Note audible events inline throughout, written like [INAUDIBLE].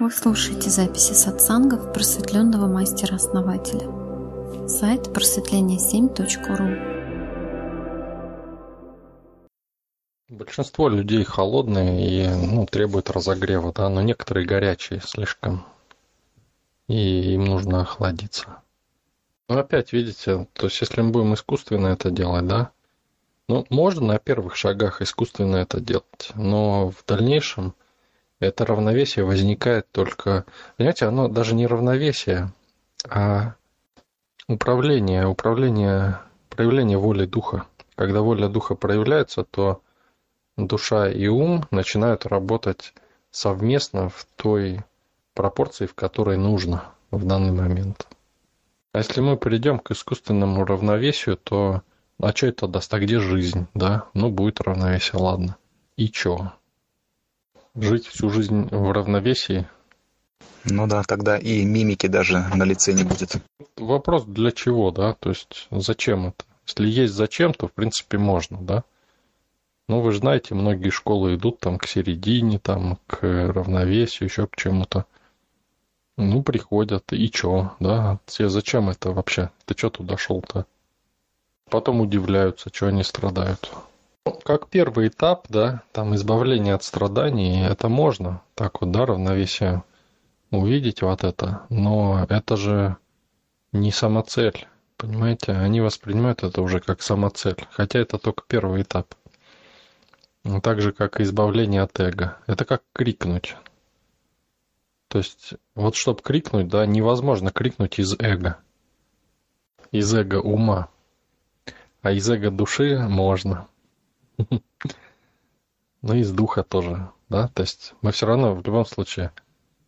Вы слушаете записи сатсангов просветленного мастера-основателя. Сайт просветление7.ру Большинство людей холодные и ну, требуют разогрева, да, но некоторые горячие слишком. И им нужно охладиться. Но опять, видите, то есть если мы будем искусственно это делать, да, ну, можно на первых шагах искусственно это делать, но в дальнейшем это равновесие возникает только... Понимаете, оно даже не равновесие, а управление, управление, проявление воли духа. Когда воля духа проявляется, то душа и ум начинают работать совместно в той пропорции, в которой нужно в данный момент. А если мы придем к искусственному равновесию, то а что это даст? А где жизнь? Да? Ну, будет равновесие, ладно. И чё? Жить всю жизнь в равновесии. Ну да, тогда и мимики даже на лице не будет. Вопрос для чего, да? То есть зачем это? Если есть зачем, то в принципе можно, да? Ну, вы же знаете, многие школы идут там к середине, там к равновесию, еще к чему-то. Ну, приходят, и чё, да? Тебе зачем это вообще? Ты чё туда шел-то? Потом удивляются, что они страдают. Как первый этап, да, там избавление от страданий, это можно, так вот, да, равновесие увидеть вот это, но это же не самоцель, понимаете, они воспринимают это уже как самоцель, хотя это только первый этап. Так же, как и избавление от эго. Это как крикнуть. То есть, вот чтобы крикнуть, да, невозможно крикнуть из эго. Из эго ума. А из эго души можно. [LAUGHS] Ну, из духа тоже, да, то есть мы все равно в любом случае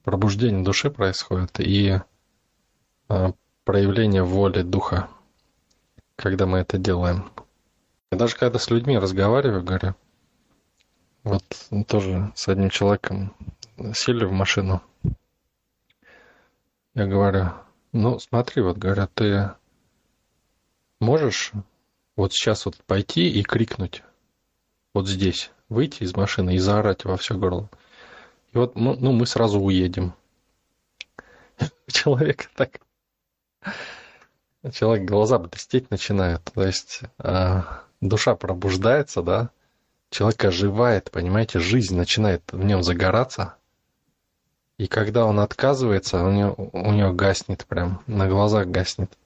пробуждение души происходит и а, проявление воли духа, когда мы это делаем. И даже когда с людьми разговариваю, говорю, вот тоже с одним человеком сели в машину, я говорю, ну смотри, вот говорят, ты можешь вот сейчас вот пойти и крикнуть вот здесь, выйти из машины и заорать во все горло. И вот ну, ну мы сразу уедем. [LAUGHS] Человек так... Человек глаза блестеть начинает. То есть э, душа пробуждается, да, человек оживает, понимаете, жизнь начинает в нем загораться. И когда он отказывается, у него, у него гаснет прям, на глазах гаснет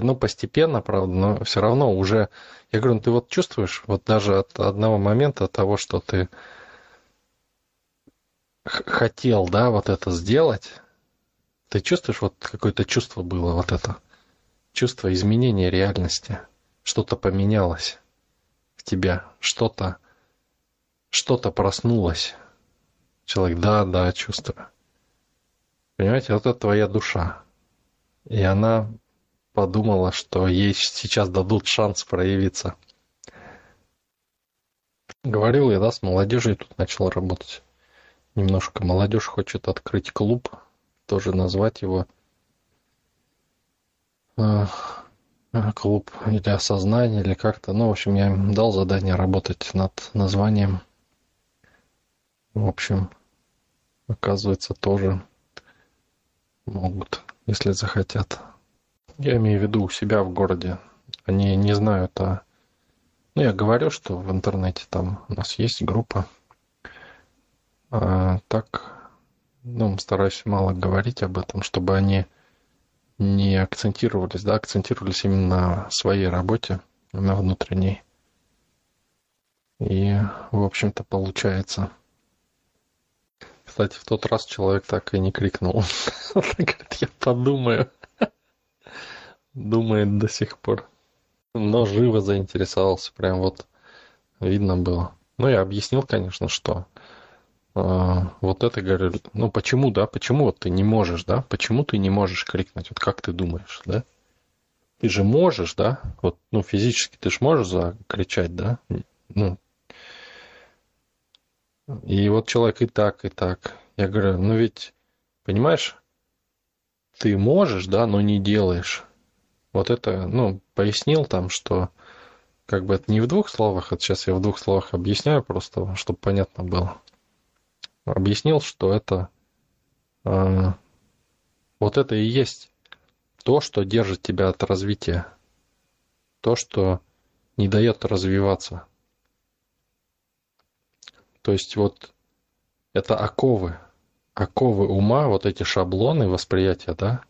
ну, постепенно, правда, но все равно уже, я говорю, ну, ты вот чувствуешь, вот даже от одного момента того, что ты хотел, да, вот это сделать, ты чувствуешь, вот какое-то чувство было, вот это, чувство изменения реальности, что-то поменялось в тебя, что-то, что-то проснулось. Человек, да, да, чувствую. Понимаете, вот это твоя душа. И она подумала, что ей сейчас дадут шанс проявиться. Говорил я, да, с молодежью тут начал работать. Немножко молодежь хочет открыть клуб, тоже назвать его э, клуб или осознание, или как-то. Ну, в общем, я им дал задание работать над названием. В общем, оказывается, тоже могут, если захотят. Я имею в виду у себя в городе. Они не знают о... Ну, я говорю, что в интернете там у нас есть группа. А, так, ну, стараюсь мало говорить об этом, чтобы они не акцентировались, да, акцентировались именно на своей работе, на внутренней. И, в общем-то, получается. Кстати, в тот раз человек так и не крикнул. [LAUGHS] Он говорит, я подумаю думает до сих пор. Но живо заинтересовался, прям вот видно было. Ну, я объяснил, конечно, что э, вот это, говорю, ну, почему, да, почему вот ты не можешь, да, почему ты не можешь крикнуть, вот как ты думаешь, да? Ты же можешь, да, вот, ну, физически ты же можешь закричать, да, ну, и вот человек и так, и так. Я говорю, ну ведь, понимаешь, ты можешь, да, но не делаешь. Вот это, ну, пояснил там, что как бы это не в двух словах, это сейчас я в двух словах объясняю просто, чтобы понятно было. Объяснил, что это э, вот это и есть то, что держит тебя от развития. То, что не дает развиваться. То есть вот это оковы, оковы ума, вот эти шаблоны восприятия, да,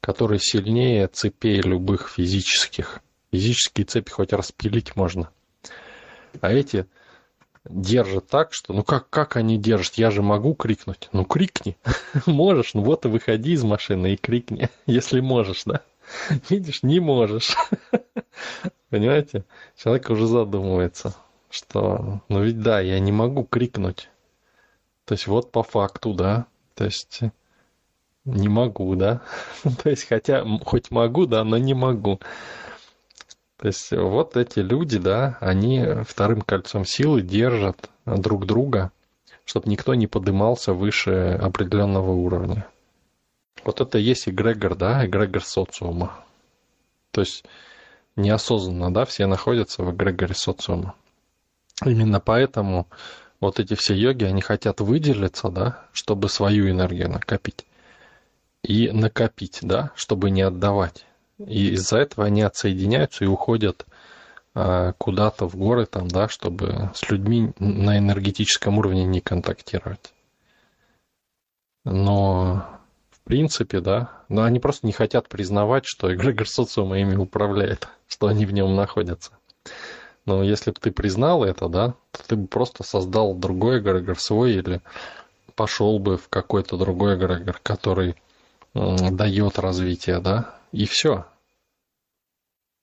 которые сильнее цепей любых физических. Физические цепи хоть распилить можно. А эти держат так, что ну как, как они держат? Я же могу крикнуть. Ну крикни. [LAUGHS] Можешь, ну вот и выходи из машины и крикни, [LAUGHS] если можешь, да? [LAUGHS] Видишь, не можешь. Понимаете? Человек уже задумывается, что ну ведь да, я не могу крикнуть. То есть вот по факту, да. То есть не могу, да. [LAUGHS] То есть хотя хоть могу, да, но не могу. То есть вот эти люди, да, они вторым кольцом силы держат друг друга, чтобы никто не подымался выше определенного уровня. Вот это и есть эгрегор, да, эгрегор социума. То есть неосознанно, да, все находятся в эгрегоре социума. Именно поэтому вот эти все йоги, они хотят выделиться, да, чтобы свою энергию накопить. И накопить, да, чтобы не отдавать. И из-за этого они отсоединяются и уходят а, куда-то в горы, там, да, чтобы с людьми на энергетическом уровне не контактировать. Но в принципе, да, но они просто не хотят признавать, что эгрегор социума ими управляет, что они в нем находятся. Но если бы ты признал это, да, то ты бы просто создал другой эгрегор свой или пошел бы в какой-то другой эгрегор, который дает развитие, да, и все.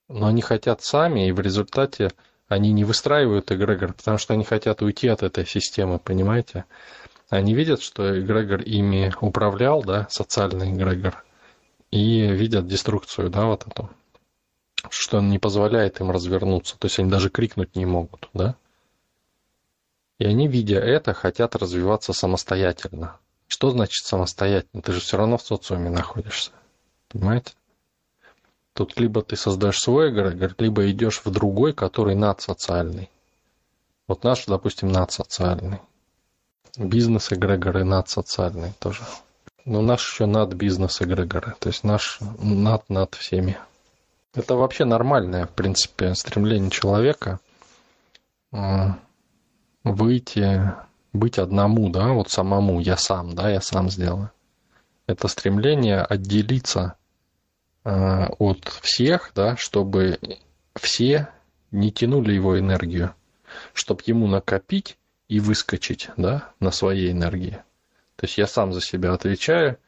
Но они хотят сами, и в результате они не выстраивают эгрегор, потому что они хотят уйти от этой системы, понимаете? Они видят, что эгрегор ими управлял, да, социальный эгрегор, и видят деструкцию, да, вот эту, что он не позволяет им развернуться, то есть они даже крикнуть не могут, да? И они, видя это, хотят развиваться самостоятельно. Что значит самостоятельно? Ты же все равно в социуме находишься. Понимаете? Тут либо ты создаешь свой эгрегор, либо идешь в другой, который надсоциальный. Вот наш, допустим, надсоциальный. Бизнес эгрегоры надсоциальные тоже. Но наш еще над бизнес эгрегоры. То есть наш над над всеми. Это вообще нормальное, в принципе, стремление человека выйти, быть одному, да, вот самому, я сам, да, я сам сделаю. Это стремление отделиться Э, от всех, да, чтобы все не тянули его энергию, чтобы ему накопить и выскочить, да, на своей энергии. То есть я сам за себя отвечаю,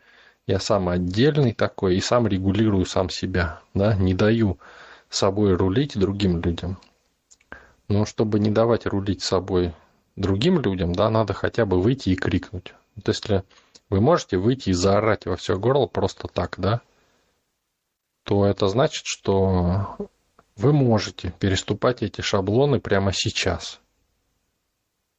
я сам отдельный такой и сам регулирую сам себя, да, не даю собой рулить другим людям. Но чтобы не давать рулить собой другим людям, да, надо хотя бы выйти и крикнуть. То есть вы можете выйти и заорать во все горло просто так, да, то это значит, что вы можете переступать эти шаблоны прямо сейчас.